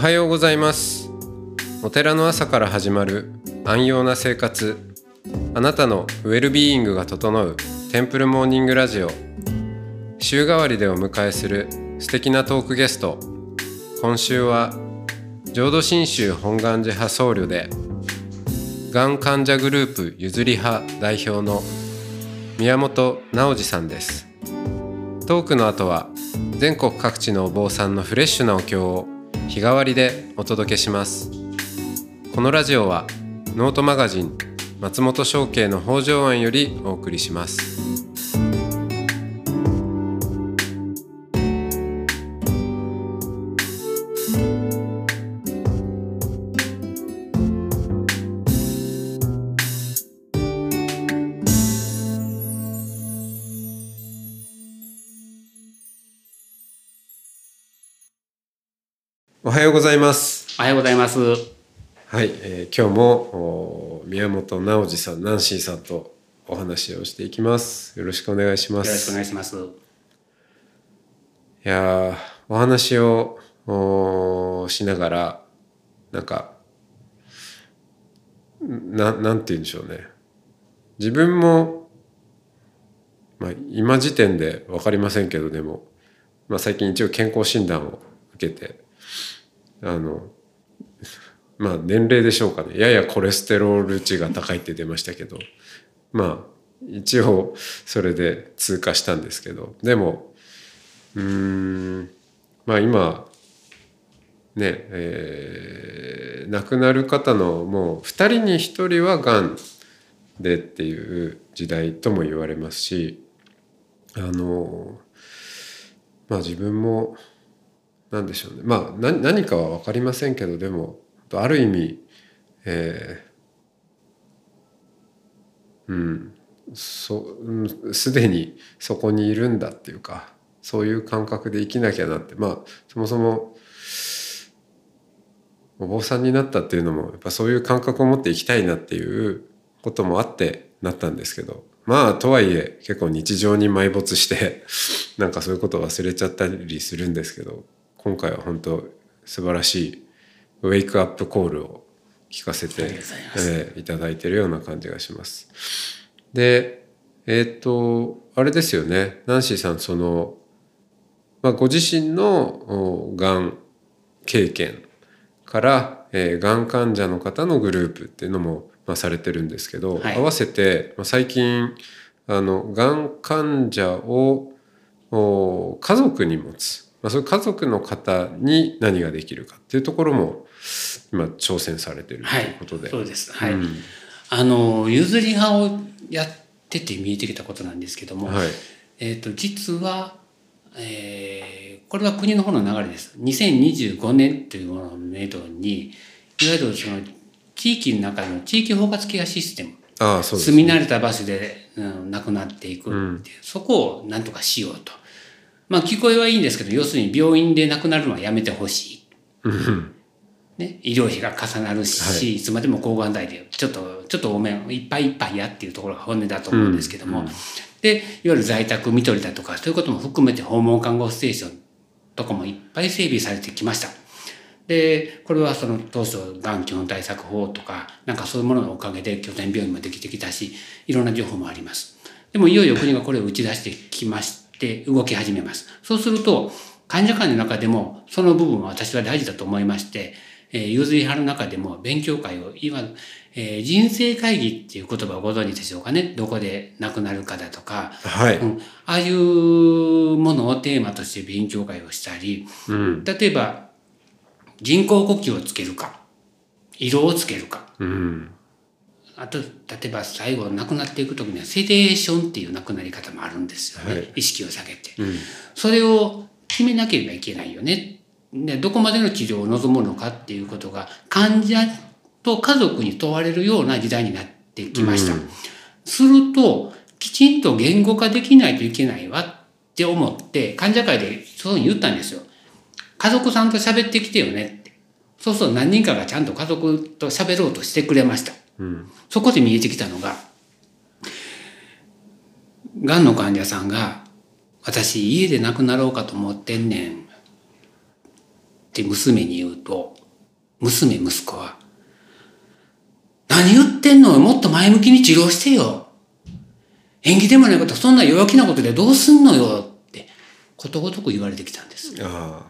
はようございます。お寺の朝から始まる安養な生活。あなたのウェルビーイングが整うテンプルモーニングラジオ。週替わりでお迎えする素敵なトークゲスト。今週は浄土真宗本願寺派僧侶でがん患者グループゆずり派代表の宮本直司さんです。トークの後は全国各地のお坊さんのフレッシュなお経を日替わりでお届けします。このラジオはノートマガジン松本商家の北条庵よりお送りします。ようございますおはようございます。はい、えー今日もお宮本直司さんナンシーさんとお話をしていきますよろしくお願いしまよろしくすお願いします。いやーお話をしながらなんかななんて言うんでしょうね自分も、まあ、今時点で分かりませんけどでも、まあ、最近一応健康診断を受けてあのまあ年齢でしょうかね。ややコレステロール値が高いって出ましたけど。まあ一応それで通過したんですけど。でもうんまあ今ねえー亡くなる方のもう2人に1人はがんでっていう時代とも言われますしあのまあ自分も何でしょうね。まあ何かは分かりませんけどでもある意味えーうんそううんすでにそこにいるんだっていうかそういう感覚で生きなきゃなって。まあそもそもお坊さんになったっていうのもやっぱそういう感覚を持っていきたいなっていうこともあってなったんですけどまあとはいえ結構日常に埋没してなんかそういうことを忘れちゃったりするんですけど今回は本当素晴らしいウェイクアップコールを聞かせて、えーいただいてるような感じがします。でえっ、とあれですよね。ナンシーさんその、まあ、ご自身のおがん経験から、えー、がん患者の方のグループっていうのも、まあ、されてるんですけど、はい。合わせて、まあ、最近あのがん患者をお家族に持つ、まあ、そういう家族の方に何ができるかっていうところも今挑戦されてるとはいいうことで。そうです。はい。うんあの譲り派をやってて見えてきたことなんですけども、はいえっ、と実は、えーこれは国の方の流れです。2025年というものをめどに、いわゆるその地域の中での地域包括ケアシステム。ああそうです住み慣れた場所で、うん、亡くなっていくっていう、そこをなんとかしようと。まあ聞こえはいいんですけど、要するに病院で亡くなるのはやめてほしい。うんね、医療費が重なるし、い、つまでも抗がん剤でちょっとちょっと多めいっぱいいっぱいやっていうところが本音だと思うんですけども、でいわゆる在宅看取りだとかそういうことも含めて訪問看護ステーションとかもいっぱい整備されてきました。でこれはその当初がん基本対策法とかなんかそういうもののおかげで拠点病院もできてきたしいろんな情報もあります。でもいよいよ国がこれを打ち出してきまして動き始めます。そうすると患者間の中でもその部分は私は大事だと思いまして、えー、ゆずり派の中でも勉強会をいわゆる、えー人生会議っていう言葉をご存知でしょうかね。どこで亡くなるかだとか、はい、うん、ああいうものをテーマとして勉強会をしたりうん。例えば人工呼吸をつけるか色をつけるか。うんあと例えば最後亡くなっていく時にはセデーションっていう亡くなり方もあるんですよね、はい意識を下げて。うんそれを決めなければいけないよね。でどこまでの治療を望むのかっていうことが患者と家族に問われるような時代になってきました。うんするときちんと言語化できないといけないわって思って患者会でそういうふうに言ったんですよ。家族さんと喋ってきてよねって。そうすると何人かがちゃんと家族と喋ろうとしてくれました。うんそこで見えてきたのが、がんの患者さんが、私家で亡くなろうかと思ってんねん。って娘に言うと、娘、息子は、何言ってんのもっと前向きに治療してよ。縁起でもないこと、そんな弱気なことでどうすんのよって、ことごとく言われてきたんです。あ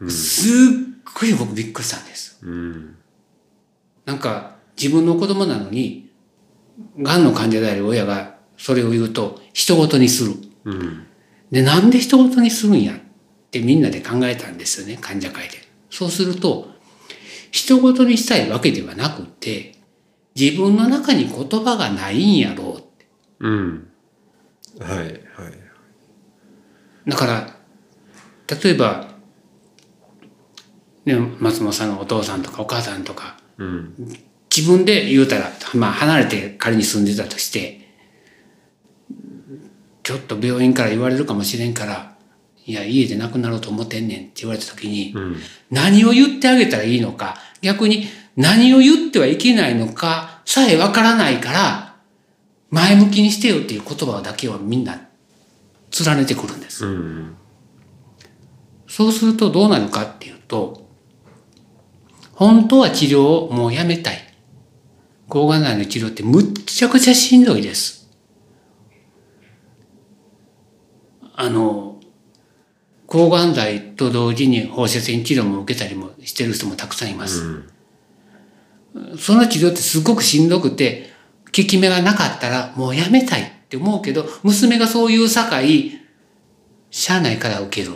あすっごい僕びっくりしたんです。うんなんか自分の子供なのに、癌の患者である親がそれを言うと、人事にする。うんで、なんで人事にするんや？ってみんなで考えたんですよね、患者会で。そうすると、人事にしたいわけではなくて、自分の中に言葉がないんやろうって。うんはいはいだから、例えば、ね、松本さんのお父さんとかお母さんとか、うん自分で言うたら、まあ離れて仮に住んでたとして、ちょっと病院から言われるかもしれんから、いや、家で亡くなろうと思ってんねんって言われた時に、うん何を言ってあげたらいいのか、逆に何を言ってはいけないのかさえわからないから、前向きにしてよっていう言葉だけはみんな連ねてくるんです。うんそうするとどうなるかっていうと、本当は治療をもうやめたい。抗がん剤の治療ってむっちゃくちゃしんどいです。あの、抗がん剤と同時に放射線治療も受けたりもしてる人もたくさんいます。その治療ってすごくしんどくて、効き目がなかったらもうやめたいって思うけど、娘がそういう境、しゃあないから受ける。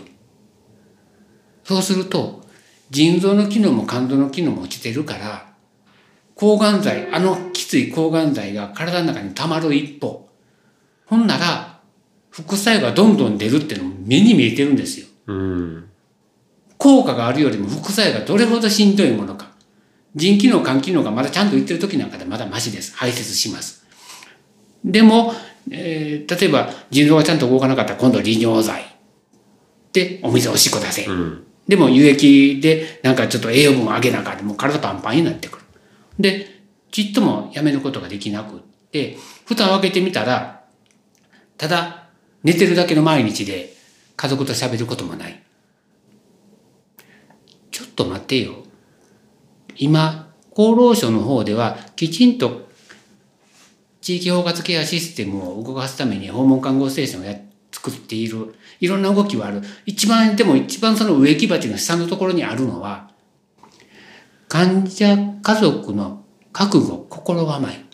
そうすると、腎臓の機能も肝臓の機能も落ちてるから、抗がん剤、あのきつい抗がん剤が体の中に溜まる一方、ほんなら、副作用がどんどん出るっていうのも目に見えてるんですよ。うん効果があるよりも副作用がどれほどしんどいものか。腎機能、肝機能がまだちゃんといってる時なんかでまだマシです。排泄します。でも、えー例えば腎臓がちゃんと動かなかったら今度は利尿剤。で、お水おしっこ出せ。うんでも輸液でなんかちょっと栄養分を上げながらもう体パンパンになってくる。で、ちっともやめることができなくって、蓋を開けてみたら、ただ寝てるだけの毎日で家族と喋ることもない。ちょっと待ってよ。今、厚労省の方ではきちんと地域包括ケアシステムを動かすために訪問看護ステーションをや作っている。いろんな動きはある。一番、でも一番その植木鉢の下のところにあるのは、患者家族の覚悟、心構え。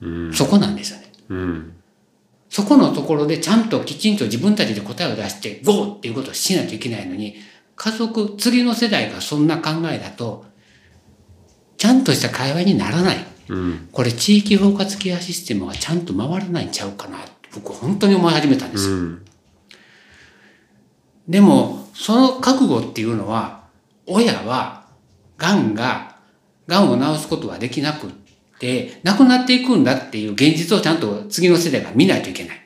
うんそこなんですよね。うんそこのところでちゃんときちんと自分たちで答えを出して、ゴーっていうことをしないといけないのに、家族、次の世代がそんな考えだと、ちゃんとした会話にならない。うんこれ地域包括ケアシステムがちゃんと回らないんちゃうかな僕本当に思い始めたんですよ。うんでも、その覚悟っていうのは、親は、癌が、癌を治すことはできなくって、亡くなっていくんだっていう現実をちゃんと次の世代が見ないといけない。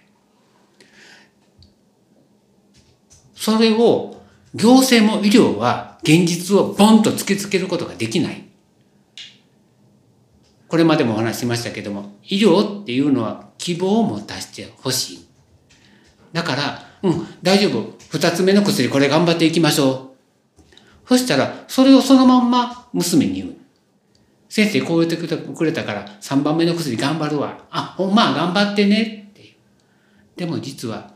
それを、行政も医療は現実をボンと突きつけることができない。これまでもお話ししましたけども、医療っていうのは希望を持たせてほしい。だから、うん、大丈夫。二つ目の薬、これ頑張っていきましょう。そしたら、それをそのまんま娘に言う。先生、こう言ってくれたから、三番目の薬頑張るわ。あ、ほんまあ頑張ってね。っていう。でも実は、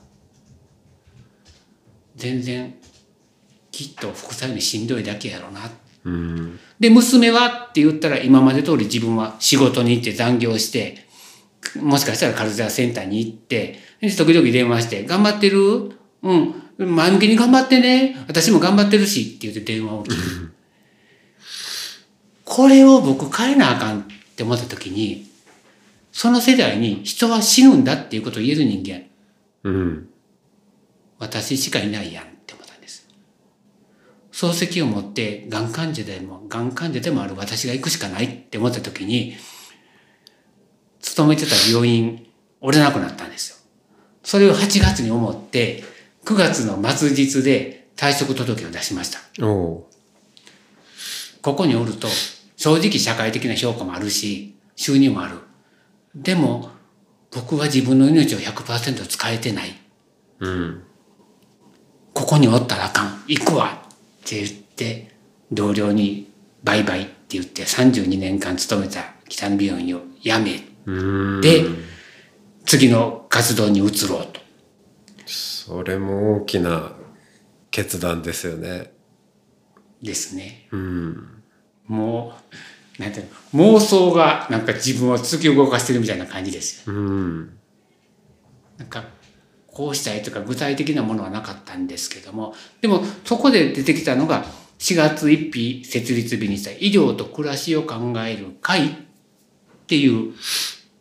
全然、きっと副作用にしんどいだけやろうな。うんで、娘はって言ったら、今まで通り自分は仕事に行って残業して、もしかしたらカルチャーセンターに行って、で時々電話して、頑張ってる？うん。前向きに頑張ってね。私も頑張ってるし。って言って電話を切る。これを僕変えなあかんって思った時に、その世代に人は死ぬんだっていうことを言える人間、うん私しかいないやんって思ったんです。漱石を持って、がん患者でも、がん患者でもある私が行くしかないって思った時に、勤めてた病院、折れなくなったんですよ。それを8月に思って、9月の末日で退職届を出しました。おここにおると、正直社会的な評価もあるし、収入もある。でも、僕は自分の命を100%使えてない。ううんここにおったらあかん。行くわって言って、同僚にバイバイって言って32年間勤めた北の病院を辞めうんて、次の活動に移ろうと。それも大きな決断ですよねですね。うんもう、なんていうの、妄想がなんか自分を突き動かしてるみたいな感じですよ。うんなんか、こうしたいとか具体的なものはなかったんですけども、でもそこで出てきたのが4月1日設立日にした医療と暮らしを考える会っていう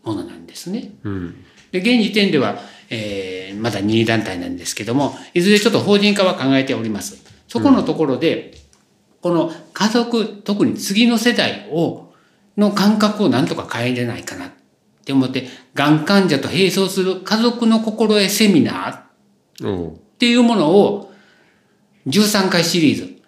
ものなんですね。うんで、現時点では、えーまだ任意団体なんですけども、いずれちょっと法人化は考えております。そこのところで、この家族、特に次の世代を、の感覚をなんとか変えれないかなって思って、がん患者と並走する家族の心得セミナーっていうものを13回シリーズ、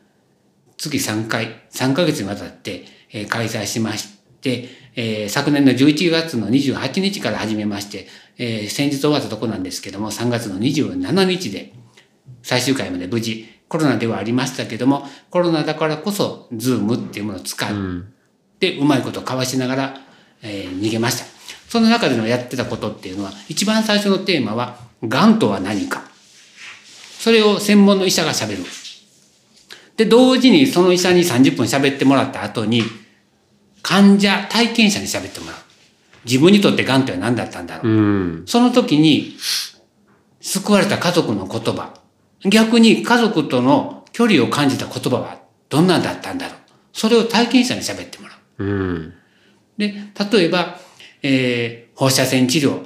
月3回、3ヶ月にわたって、えー開催しまして、えー昨年の11月の28日から始めまして、えー先日終わったとこなんですけども、3月の27日で最終回まで無事、コロナではありましたけども、コロナだからこそ、ズームっていうものを使って、うまいこと交わしながら、えー逃げました。その中でのやってたことっていうのは、一番最初のテーマは、がんとは何か。それを専門の医者が喋る。で、同時にその医者に30分喋ってもらった後に、患者、体験者に喋ってもらう。自分にとって癌とは何だったんだろう。うんその時に、救われた家族の言葉。逆に家族との距離を感じた言葉はどんなんだったんだろう。それを体験者に喋ってもらう。うんで、例えば、えー放射線治療。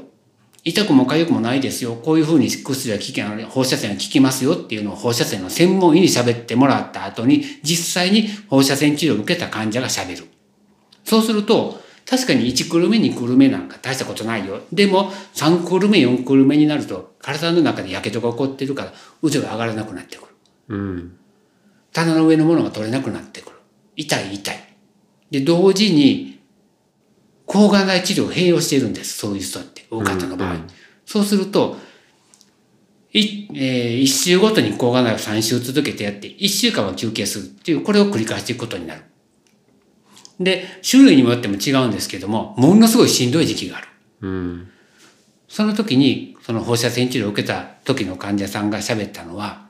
痛くも痒くもないですよ。こういうふうに薬は効き、放射線は効きますよっていうのを放射線の専門医に喋ってもらった後に、実際に放射線治療を受けた患者が喋る。そうすると、確かに1クール目、2クール目なんか大したことないよ。でも、3クール目、4クール目になると、体の中で火傷が起こってるから、腕が上がらなくなってくる。うん棚の上のものが取れなくなってくる。痛い痛い。で、同時に、抗がん剤治療を併用しているんです。そういう人って、多かったの場合。うんうんそうすると、い、えー、1週ごとに抗がん剤を3週続けてやって、1週間は休憩するっていう、これを繰り返していくことになる。で、種類にもよっても違うんですけども、ものすごいしんどい時期がある。うんその時に、その放射線治療を受けた時の患者さんが喋ったのは、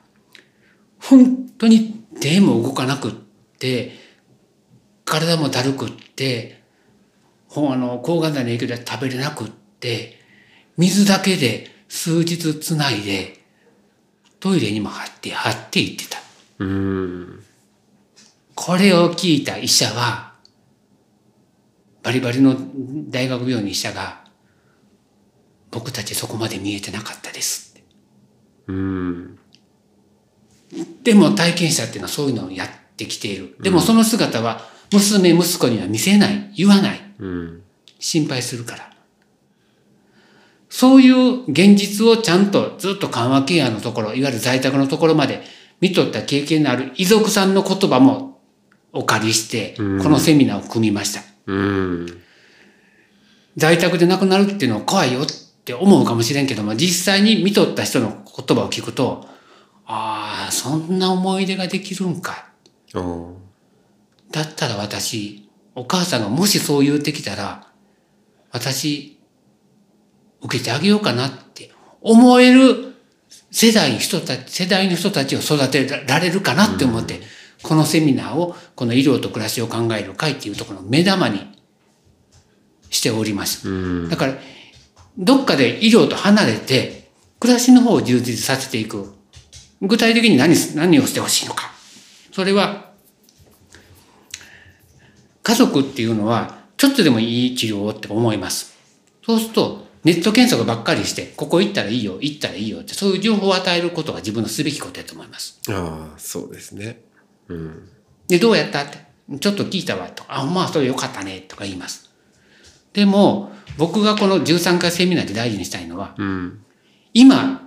本当に手も動かなくって、体もだるくって、ほあの抗がん剤の影響で食べれなくって、水だけで数日つないで、トイレにも張って、張って行ってた。うんこれを聞いた医者は、バリバリの大学病院の医者が、僕たちそこまで見えてなかったですって。うんでも体験者っていうのはそういうのをやってきている。でもその姿は娘、息子には見せない、言わない、うん心配するから。そういう現実をちゃんとずっと緩和ケアのところ、いわゆる在宅のところまで見とった経験のある遺族さんの言葉もお借りして、このセミナーを組みました。うん在宅で亡くなるっていうのは怖いよって思うかもしれんけども、実際に見とった人の言葉を聞くと、ああ、そんな思い出ができるんか。だったら私、お母さんがもしそう言うてきたら、私、受けてあげようかなって思える世代の人たち、世代の人たちを育てられるかなって思って、このセミナーを、この医療と暮らしを考える会っていうところの目玉にしております。うんだから、どっかで医療と離れて、暮らしの方を充実させていく。具体的に何す、何をしてほしいのか。それは、家族っていうのは、ちょっとでもいい治療をって思います。そうすると、ネット検索ばっかりして、ここ行ったらいいよ、行ったらいいよって、そういう情報を与えることが自分のすべきことだと思います。ああそうですねうんで、どうやったって、ちょっと聞いたわ、と。あ、まあ、それよかったね、とか言います。でも、僕がこの13回セミナーで大事にしたいのは、うん今、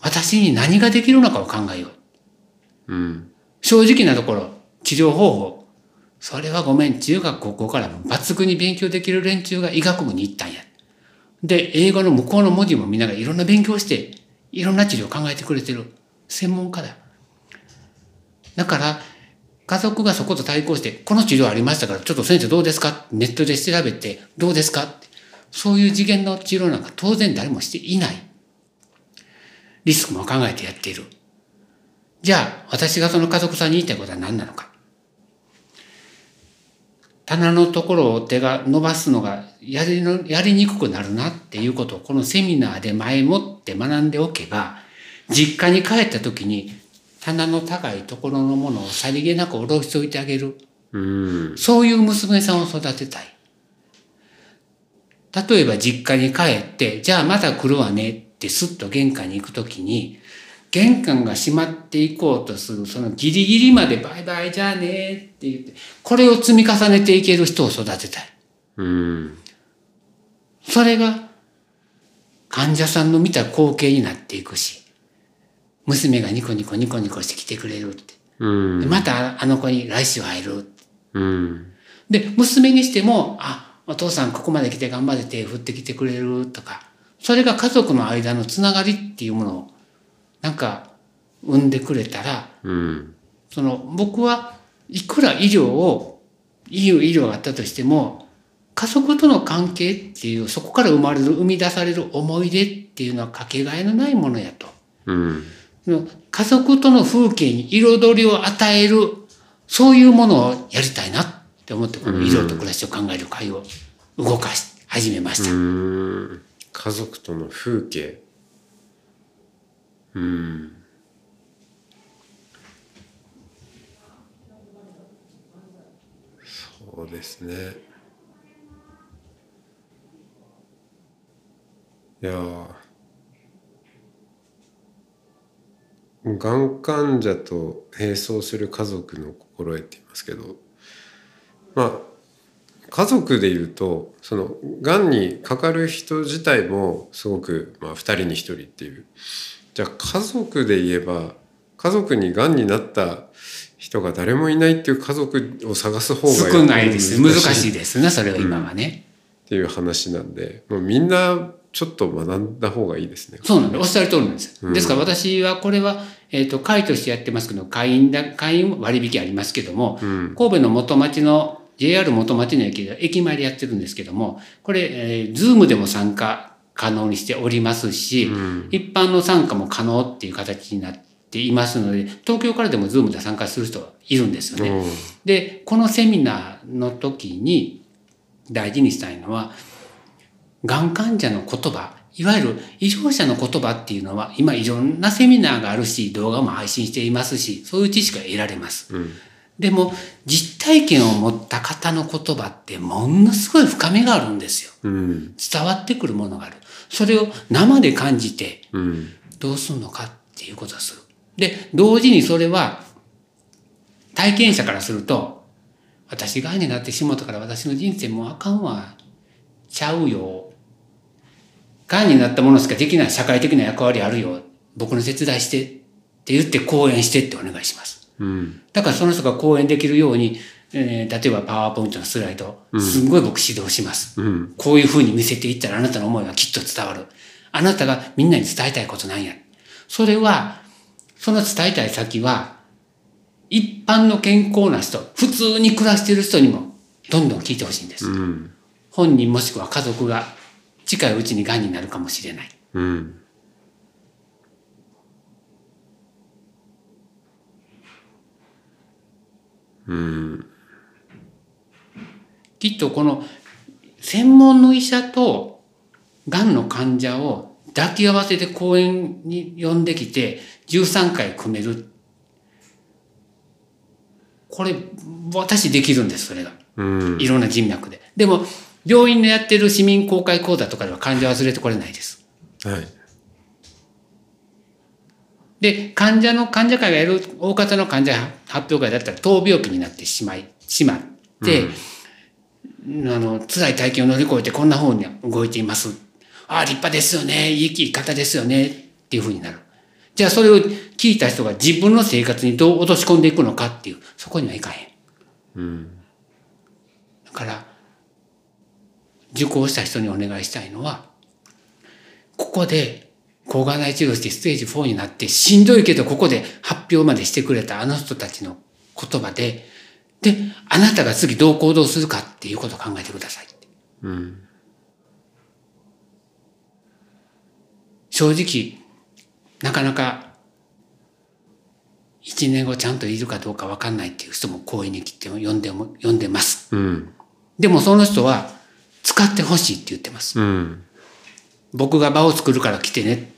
私に何ができるのかを考えよう。うん正直なところ、治療方法。それはごめん、中学高校から抜群に勉強できる連中が医学部に行ったんや。で、英語の向こうの文字も見ながらいろんな勉強して、いろんな治療を考えてくれてる専門家だ。だから、家族がそこと対抗して、この治療ありましたから、ちょっと先生どうですか？ネットで調べて、どうですか？そういう次元の治療なんか当然誰もしていない。リスクも考えてやっている。じゃあ、私がその家族さんに言いたいことは何なのか？棚のところを手が伸ばすのがやりのやりにくくなるなっていうことをこのセミナーで前もって学んでおけば、実家に帰った時に棚の高いところのものをさりげなく下ろしておいてあげる。うん。そういう娘さんを育てたい。例えば実家に帰って、じゃあまた来るわねってすっと玄関に行くときに、玄関が閉まっていこうとする、そのギリギリまでバイバイじゃあねって言って、これを積み重ねていける人を育てたい。うん。それが患者さんの見た光景になっていくし、娘がニコニコニコニコして来てくれるって。うん。でまたあの子に来週会える。うん。で、娘にしても、あ、お父さんここまで来て頑張って手振ってきてくれるとか、それが家族の間のつながりっていうものを、なんか、生んでくれたら、うん。その、僕はいくら医療を、いい医療があったとしても、家族との関係っていう、そこから生まれる、生み出される思い出っていうのはかけがえのないものやと。うん。家族との風景に彩りを与える、そういうものをやりたいなって思って、この医療と暮らしを考える会を動かし始めました。うん。家族との風景。うん。そうですね。いやーがん患者と並走する家族の心得って言いますけどまあ家族でいうとそのがんにかかる人自体もすごく、まあ、2人に1人っていうじゃあ家族で言えば家族にがんになった人が誰もいないっていう家族を探す方が少ないです。難しいっですね、それは今はね。ていう話なんでもうみんなちょっと学んだ方がいいですね。そうなんで、おっしゃる通りなんです。うんですから私はこれは、えっ、と、会としてやってますけど、会員だ、会員割引ありますけども、うん神戸の元町の JR 元町の駅で、駅前でやってるんですけども、これ、えー、ズームでも参加可能にしておりますし、うん一般の参加も可能っていう形になっていますので、東京からでもズームで参加する人がいるんですよね。うんで、このセミナーの時に大事にしたいのは、がん患者の言葉、いわゆる医療者の言葉っていうのは、今いろんなセミナーがあるし、動画も配信していますし、そういう知識が得られます。うんでも、実体験を持った方の言葉ってものすごい深みがあるんですよ。うん伝わってくるものがある。それを生で感じて、うんどうするのかっていうことをする。で、同時にそれは、体験者からすると、私がんになってしもたから私の人生もうあかんわ。ちゃうよ。がんになったものしかできない社会的な役割あるよ。僕の手伝いしてって言って講演してってお願いします。うんだからその人が講演できるように、えー例えばパワーポイントのスライド、すんごい僕指導します。うんこういうふうに見せていったらあなたの思いはきっと伝わる。あなたがみんなに伝えたいことなんや。それは、その伝えたい先は、一般の健康な人、普通に暮らしている人にもどんどん聞いてほしいんです。うん本人もしくは家族が近いうちに癌になるかもしれない。うんうんきっとこの専門の医者と癌の患者を抱き合わせて講演に呼んできて13回組める。これ、私できるんです、それが。うんいろんな人脈で。でも、病院でやってる市民公開講座とかでは患者は忘れてこれないです。はいで、患者の、患者会がやる大方の患者発表会だったら、闘病気になってしまい、しまって、あの、辛い体験を乗り越えてこんな風に動いています。ああ、立派ですよね。いい生き方ですよね。っていう風になる。じゃあそれを聞いた人が自分の生活にどう落とし込んでいくのかっていう、そこにはいかへん。うんだから、受講した人にお願いしたいのは、ここで抗がん剤治療してステージ4になってしんどいけどここで発表までしてくれたあの人たちの言葉で、で、あなたが次どう行動するかっていうことを考えてください。うん。正直、なかなか、一年後ちゃんといるかどうかわかんないっていう人も講演に来て呼んでも、呼んでます。うん。でもその人は、使ってほしいって言ってます。うん。僕が場を作るから来てね。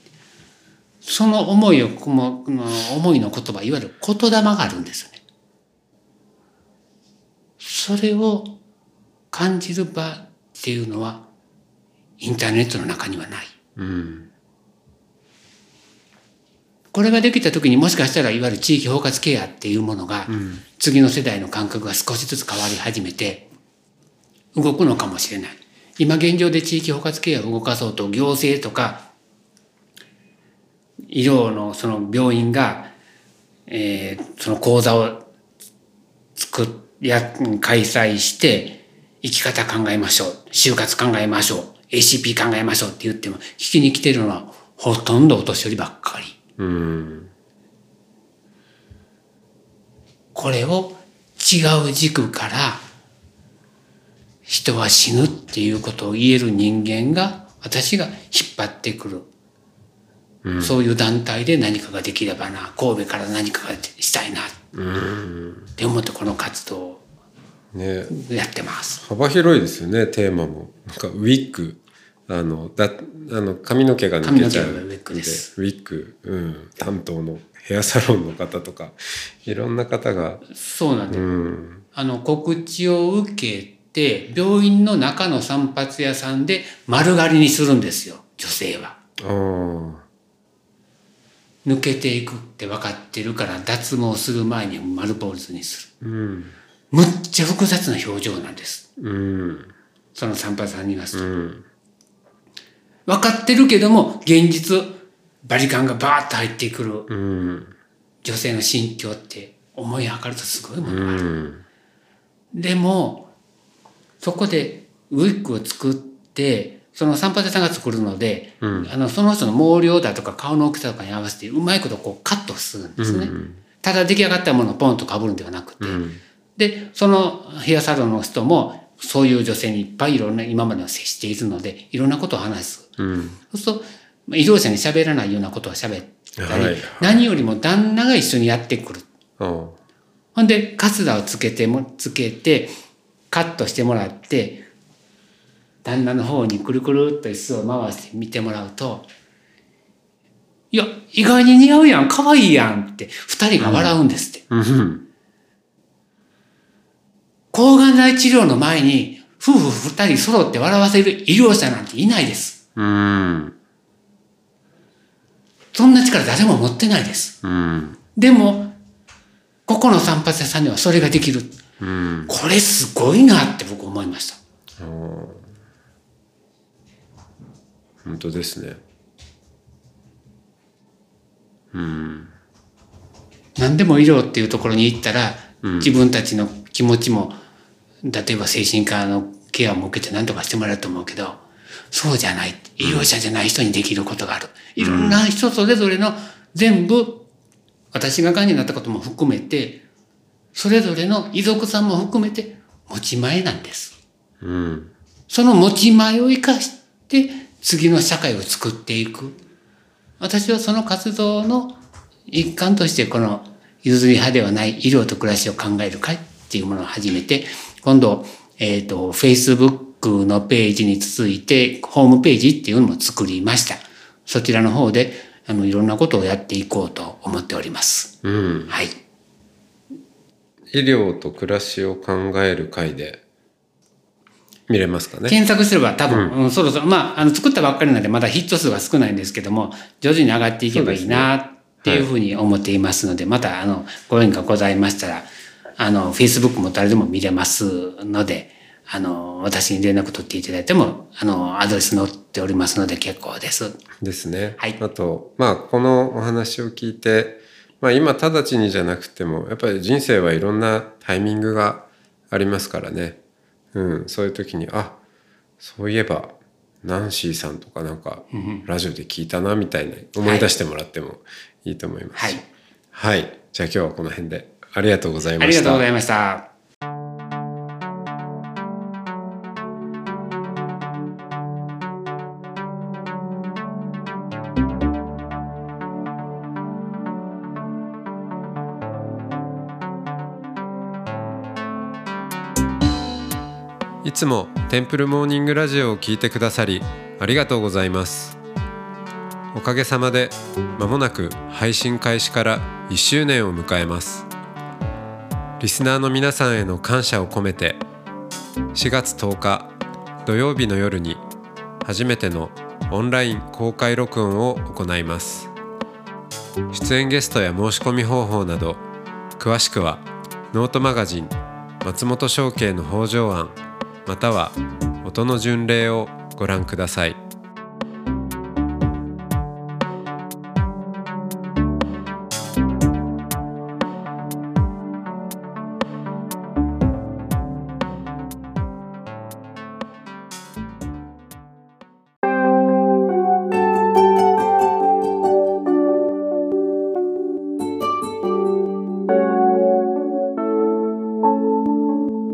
その思いを、この思いの言葉、いわゆる言霊があるんですよね。それを感じる場っていうのは、インターネットの中にはない。うん。これができた時にもしかしたらいわゆる地域包括ケアっていうものが、次の世代の感覚が少しずつ変わり始めて、動くのかもしれない。今現状で地域包括ケアを動かそうと行政とか、医療のその病院が、えーその講座を作っや開催して生き方考えましょう就活考えましょう ACP 考えましょうって言っても聞きに来てるのはほとんどお年寄りばっかり。うん。これを違う軸から人は死ぬっていうことを言える人間が私が引っ張ってくる、そういう団体で何かができればな神戸から何かがしたいなって思ってこの活動をね。やってます。幅広いですよねテーマも。なんかウィッグ。あのだあの髪の毛が抜けちゃう。ウィッグウィッグ、うん、担当のヘアサロンの方とかいろんな方が。そうなんです、うん。あの告知を受けて病院の中の散髪屋さんで丸刈りにするんですよ女性は。抜けていくって分かってるから脱毛する前に丸坊主にする。うんむっちゃ複雑な表情なんです。うんその散髪さんに言いますと。うん分かってるけども、現実、バリカンがバーッと入ってくるうん女性の心境って思い測るとすごいもうのがある。んでも、そこでウィッグを作って、その散髪屋さんが作るので、うん。あのその人の毛量だとか顔の大きさとかに合わせてうまいことこうカットするんですね。うんただ出来上がったものをポンと被るんではなくて、うん。で、そのヘアサロンの人も、そういう女性にいっぱいいろんな、今までは接しているので、いろんなことを話す。うん。そうすると、まあ医療者に喋らないようなことを喋ったり、はい。何よりも旦那が一緒にやってくる。ほんで、カツラをつけても、つけて、カットしてもらって、旦那の方にくるくるっと椅子を回して見てもらうと、いや、意外に似合うやん、可愛いやんって、二人が笑うんですって。うん抗がん剤治療の前に夫婦二人揃って笑わせる医療者なんていないです。うんそんな力誰も持ってないです。うんでも、ここの散髪屋さんにはそれができる。うんこれすごいなって僕思いました。本当ですねうん何でも医療っていうところに行ったら、自分たちの気持ちも、例えば精神科のケアも受けて何とかしてもらえると思うけど、そうじゃない。医療者じゃない人にできることがある。いろんな人それぞれの全部、私が癌になったことも含めて、それぞれの遺族さんも含めて持ち前なんです。うんその持ち前を生かして次の社会を作っていく。私はその活動の一環としてこの譲り派ではない医療と暮らしを考える会っていうものを始めて、今度、えっ、と、Facebook のページに続いてホームページっていうのも作りました。そちらの方で、あの、いろんなことをやっていこうと思っております。うんはい。医療と暮らしを考える会で見れますかね？検索すれば多分、うんそろそろ、まあ、あの、作ったばっかりなんでまだヒット数が少ないんですけども、徐々に上がっていけばいいなっていうふうに思っていますので、また、あの、ご縁がございましたら、あの、Facebook も誰でも見れますので、あの、私に連絡取っていただいても、あの、アドレス載っておりますので結構です。ですね。はいあとまあこのお話を聞いて、まあ、今直ちにじゃなくてもやっぱり人生はいろんなタイミングがありますからね。うん、そういう時にあそういえばナンシーさんとかなんかラジオで聞いたなみたいな思い出してもらってもいいと思います。はい。はい。じゃあ今日はこの辺であありがとうございあましたりがとうございました。いつもテンプルモーニングラジオを聞いてくださりありがとうございます。おかげさまで間もなく配信開始から1周年を迎えます。リスナーの皆さんへの感謝を込めて4月10日土曜日の夜に初めてのオンライン公開録音を行います。出演ゲストや申し込み方法など詳しくはノートマガジン松本商家の北条案または音の巡礼をご覧ください。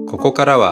ここからは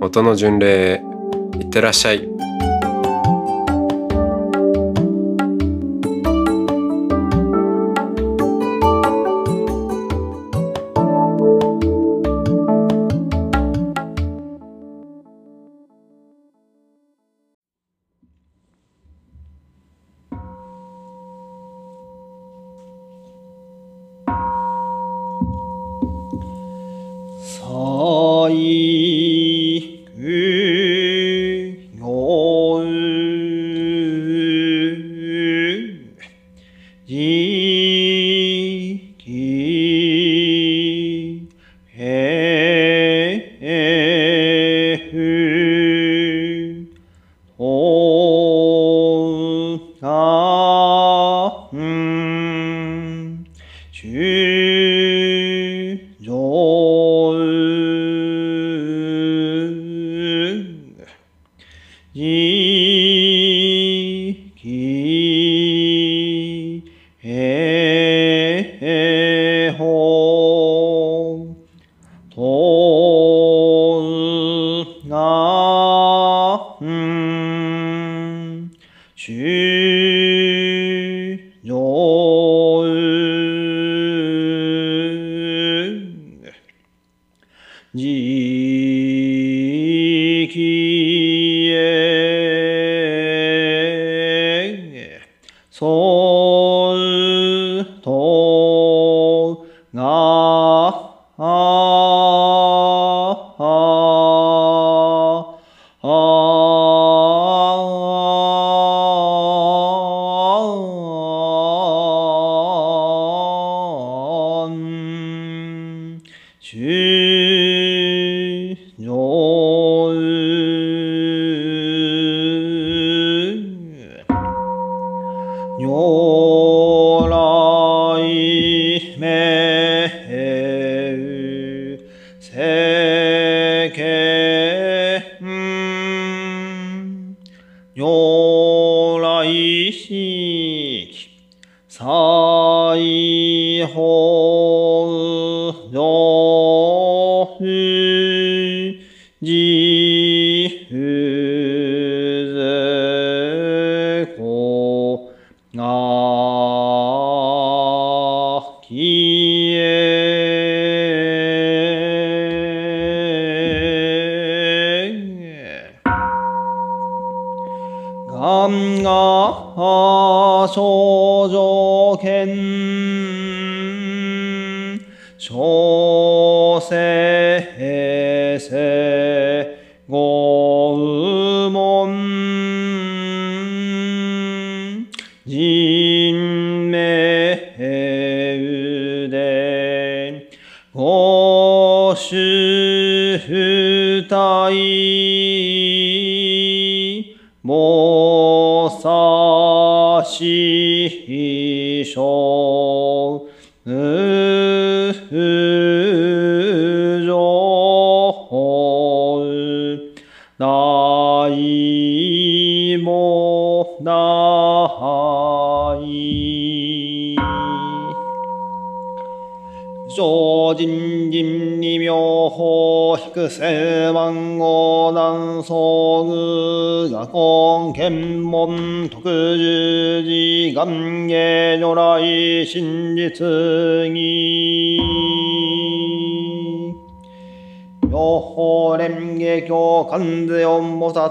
音の巡礼へいってらっしゃい。きえがんが少女剣小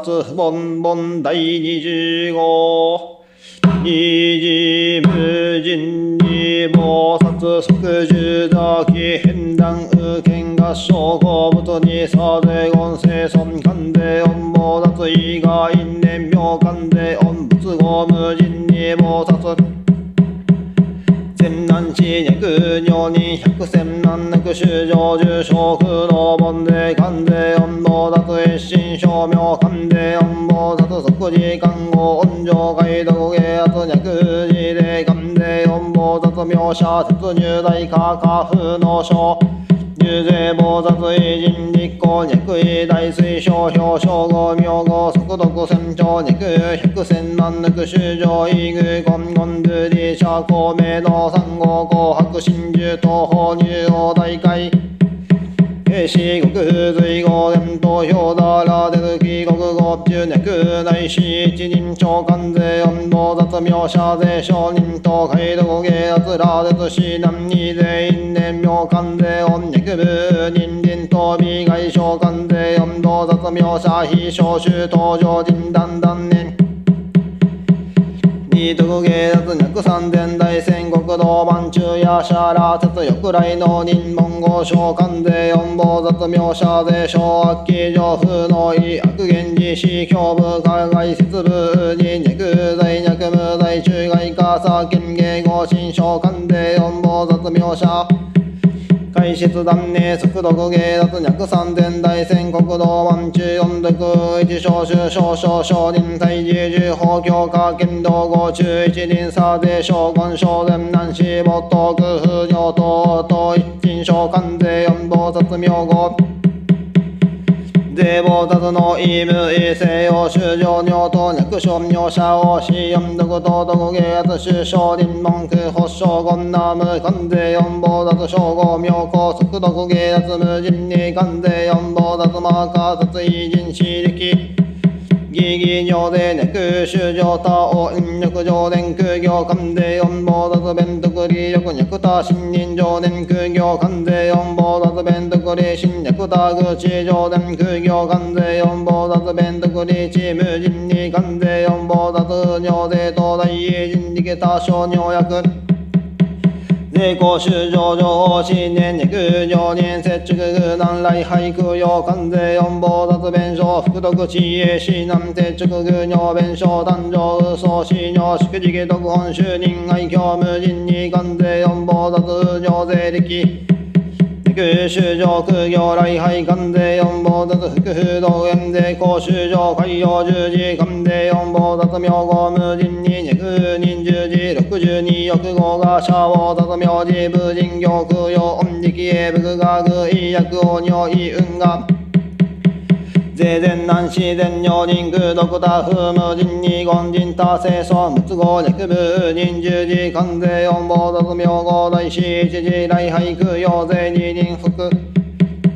音菩薩ボンボン第二十号二次無人に菩薩即十座起変断右見合唱公物にさで音声尊観世音菩薩以外因縁妙観世音仏後無人に菩薩千難地脈尿に百千難なく修上重小空の盆で観世音菩薩一心証明観世音菩薩即時観語音上街道芸圧脈字で観世音菩薩妙社説入大化下風の書入税菩薩偉人立候脈位大水小表称号名号速読船長脈百千万抜く修上異具言言ルリ社公明道三号紅白真珠東方入王大会四国随後伝投票だら出る気国語中脈内市一人長官税音菩薩妙社税商人と海道芸圧ら出市南に全員年妙官税音脈部人人と美外商官税音菩薩妙社非召集登場人団断年二徳芸術脈三千大戦国道番中夜叉羅刹翼来の人文豪召喚税四坊雑名者税小悪鬼上風の意悪源氏死胸部海外節部に脈在脈無在中外化さ権芸合心召喚税四坊雑名者開出断念速読芸脱脈三千大戦国道万中四毒一小衆少々少林大寺十法教化剣道五中一輪差税将軍少年南市没頭空風上等等一品召喚税四菩薩名号税菩薩の意無異性用修上尿と脈小尿者を死四毒と毒芸圧主少林文句発症言南無関税四菩薩称号妙高速毒芸圧無人に関税四菩薩マーカー殺意人死力ギギ上で脈修上他を引力上伝空行関税四菩薩弁徳利力脈他新人上伝空行関税四菩薩弁徳利新脈他口上伝空行関税四菩薩弁徳利地無人に関税四菩薩尿税東大人力他小尿薬税公修上上新年肉上年接触南来俳句用関税四菩薩弁償福徳知恵市南接触尿弁償誕生嘘死尿祝辞徳本就任愛教無人に関税四菩薩尿税力空修上空行来廃関税四菩薩福風道縁税公修上海洋十字関税四菩薩名号無人に肉人十字六十二億号がシャボー薩名字無人行空用音力英仏学医薬王尿意運が税前南自然尿人空独多風無人に言人多清楚無都合略部人十字関税四菩薩名号大師一時来廃空用税二人福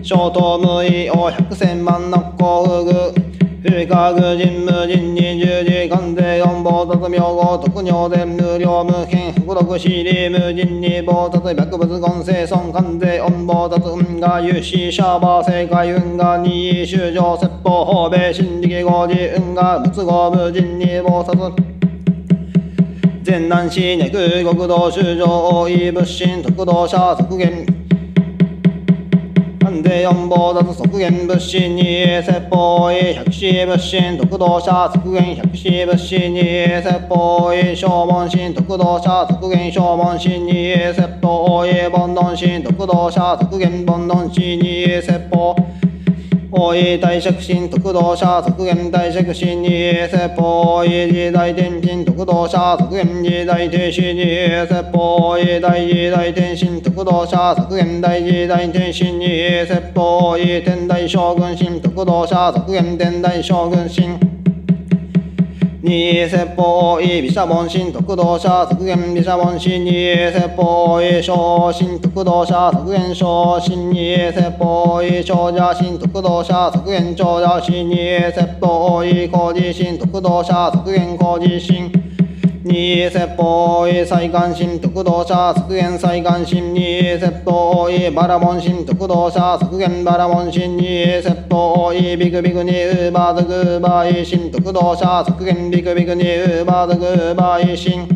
小東無意王百千万の幸福不可具人無人に十字関税四菩薩名号特尿伝無料無権福禄死理無人に菩薩百仏言生尊関税四菩薩運河有志シャーバー正解運河二位修上説法法米新力合寺運河仏語無人に菩薩全南市ネク国道修上大井仏心特道者削減税税四棒脱即減物心に説法医百死物心特道者即減百死物心に説法医小門心特道者即減小門心に説法医煩悩心特道者即減煩悩心に説法大井大釈心特動者即減大釈心に説法医時代天心特動者即減時代停止に説法医大時代天心特動者即減大時代天心に説法医天大将軍心特動者即減天大将軍心に説法医毘沙門神特道者即減毘沙門神二説法医小神特道者即減小神二説法医長者心特道者即減長者心に説法医工事心特道者即減工事神二説法医祭願神特動者削減再関心二説法医バラモン心特動者削減バラモン心二説法医ビクビクにウーバーズグーバーイ心特動者削減ビクビクにウーバーズグーバーイ心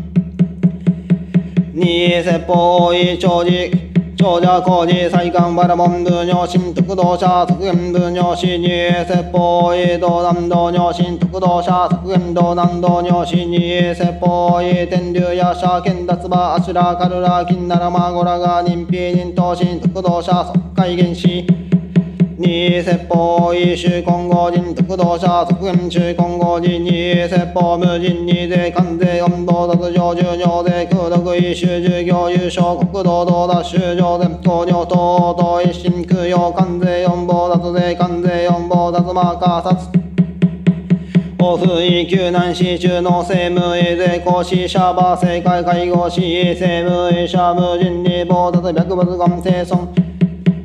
二説法医長寿長者工事祭官バラモン部尿神特道者即減部尿死二説法医道南道尿神特道者即減道南道尿死二説法医天竜夜叉剣脱馬アシュラカルラ金ならマゴラが人否人頭神特道者即海原始。二説法医衆混合人特道者即減衆混合人二説法無人二税関税温度脱上重尿税空毒医衆従業優勝国道道脱修上絶工尿等等一心空用関税四棒脱税関税四棒脱マーカー殺オフ位救難士中の政務医税公士シャバー政界介護士政務医者無人理棒脱白物言生存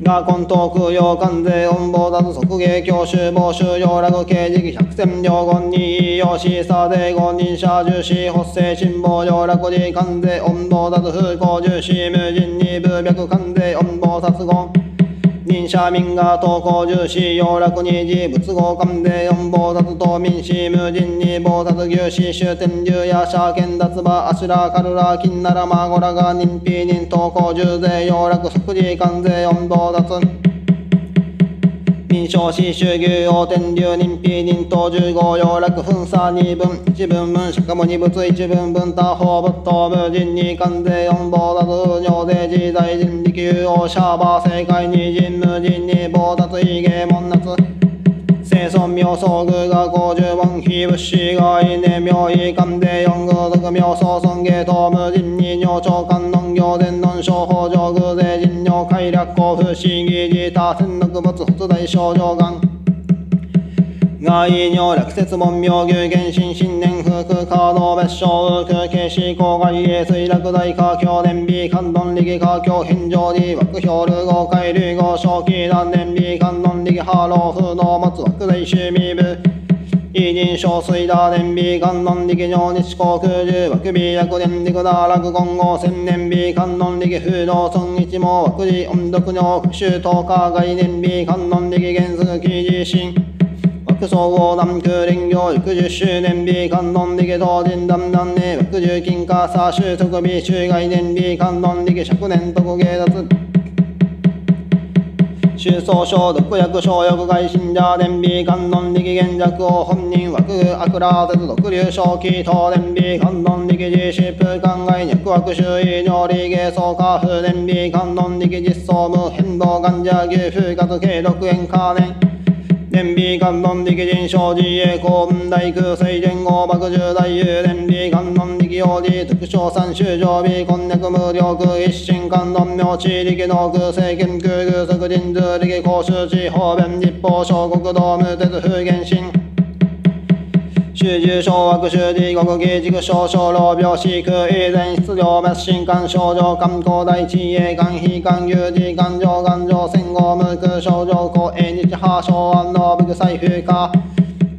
が根東空洋関税温房脱即芸教習防収用楽刑事百戦両言に用シーサー税言人者重視発生辛抱用楽寺関税温房脱風光重視無人に部脈関税温房殺言民社民が投稿重視要楽に事物合関税四棒脱島民氏無人に棒脱牛氏終天竜や社権脱馬アシュラカルラ金ならマゴラが人否人投稿重税要楽即時関税四棒脱民商士衆牛王天竜人否人等十五要楽分差二分一分分釈迦牟尼仏一分分他法仏道無人に関税四棒脱尿税自在人力有王シャーバー正解二人無人に棒脱異芸門夏生存妙相具が五十万非物資がいね妙意関税四具徳妙相尊芸等無人に尿長官農業伝論商法上偶税人尿快楽交付市議自他天禄物発大症状がん外尿落雪門妙牛原神新年風空カード別称空景市郊外衛水落大華僑年美関東力華僑返上に枠表流合海流合正気南年美関東力ハロー風の松枠大趣味部イ人小水打年美観音力上日航空十枠美薬年力打落言語千年美観音力風道村一網枠寺音読尿復習東海外年美観音力原則記事新枠総合南空林業60周年美観音力当人団団年枠十金貨差収束美中外年美観音力灼年特芸脱収葬消毒薬消薬外信者伝美観音力現弱を本人枠悪ら絶毒流小気等伝美観音力実施風間外脈枠周囲尿理芸層化風伝美観音力実装無変動患者牛風活軽毒炎可燃天美観音力人生自衛公文大空水前後爆十大有伝美観音力王子特徴三種常備こんにゃく無料空一心観音明地力能空政権空空即人通力公衆地方弁立法小国道無鉄風原神集中小枠集地国技軸小小老病死空以前質量滅心肝症状肝高大地営肝非肝有事肝上肝上戦後無空症状高永日破小安の部財風化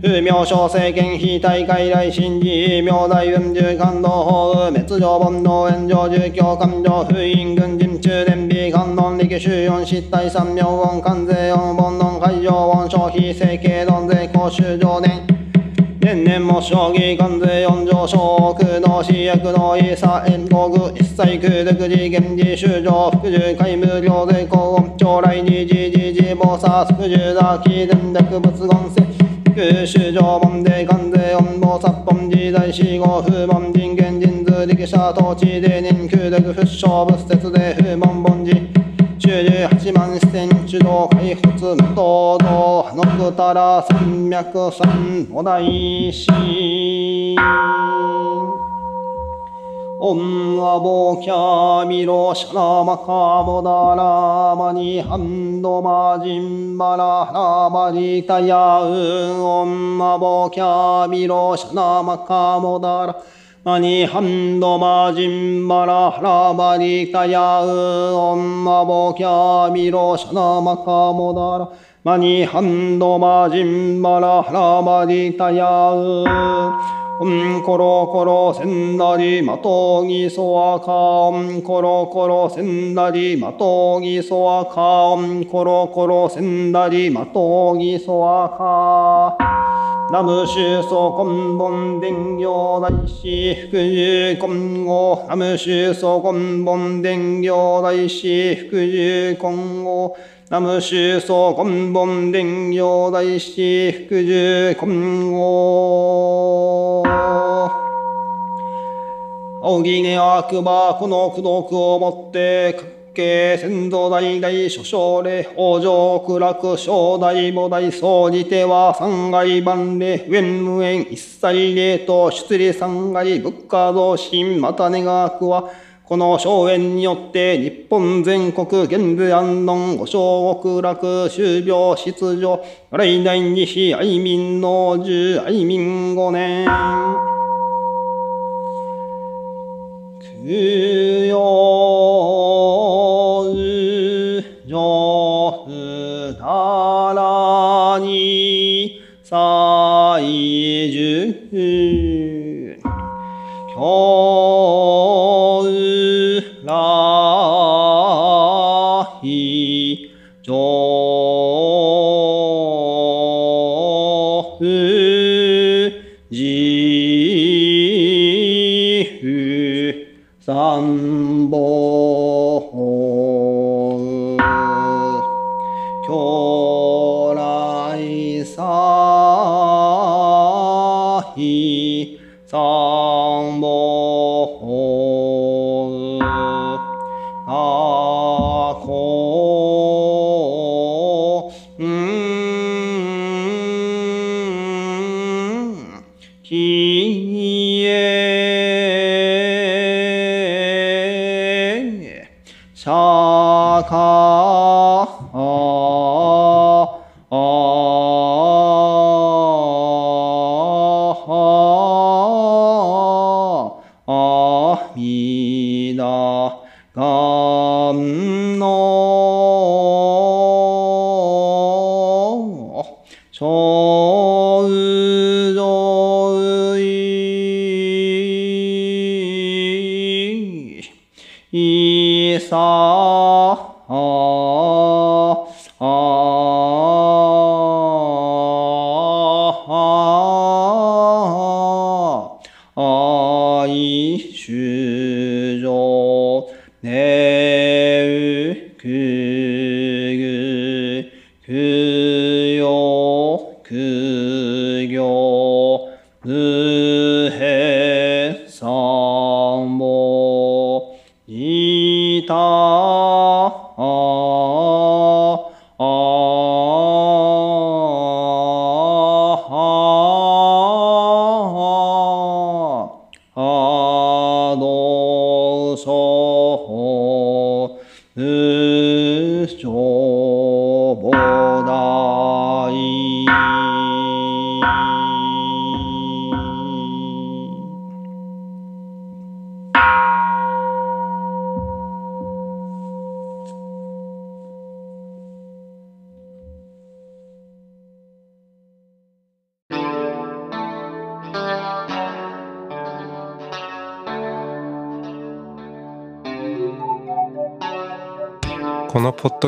風明小政権非大会来新寺明大雲重感動法滅上煩悩炎上住教感情封印軍人中伝美観音力収四失態三明音関税音煩悩会場音消費整形論税公衆上年天然も将棋関税四条小空の死役のイサ円国一切空独自現時修上服従皆無料税高温将来二次時事暴殺服従だ非電力物言性空修上門で関税温房殺本時代死後風門人間人図力者統治で人空独不勝物説で風門本時98万四千主導開発無道のくたら山脈山お大師オンアボキャミロシャラマカボダラマニハンドマジンバララバリタヤウンオンアボキャミロシャラマカボダラマニハンドマジンバラハラバリタヤウオンアボキャミロシャラマカボダラ。マニハンドマジンバラハラバリタヤウンオンコロコロセンダリマトギソアカオンコロコロセンダリマトギソアカオンコロコロセンダリマトギソアカ。ナムシュソコンボン伝行大師福寿今後ナムシュソコンボン伝行大師福寿今後ナムシュソコンボン伝行大師福寿今後青木根悪魔この功徳をもって先祖代々諸将礼往生苦楽正代母大総じては三害万礼上無縁一切礼と出利三害物価増進また願わくはこの荘園によって日本全国現在安穏五小極楽終病失状来代にし愛民の十愛民五年。供養不たらに最重今日将来さひさへさ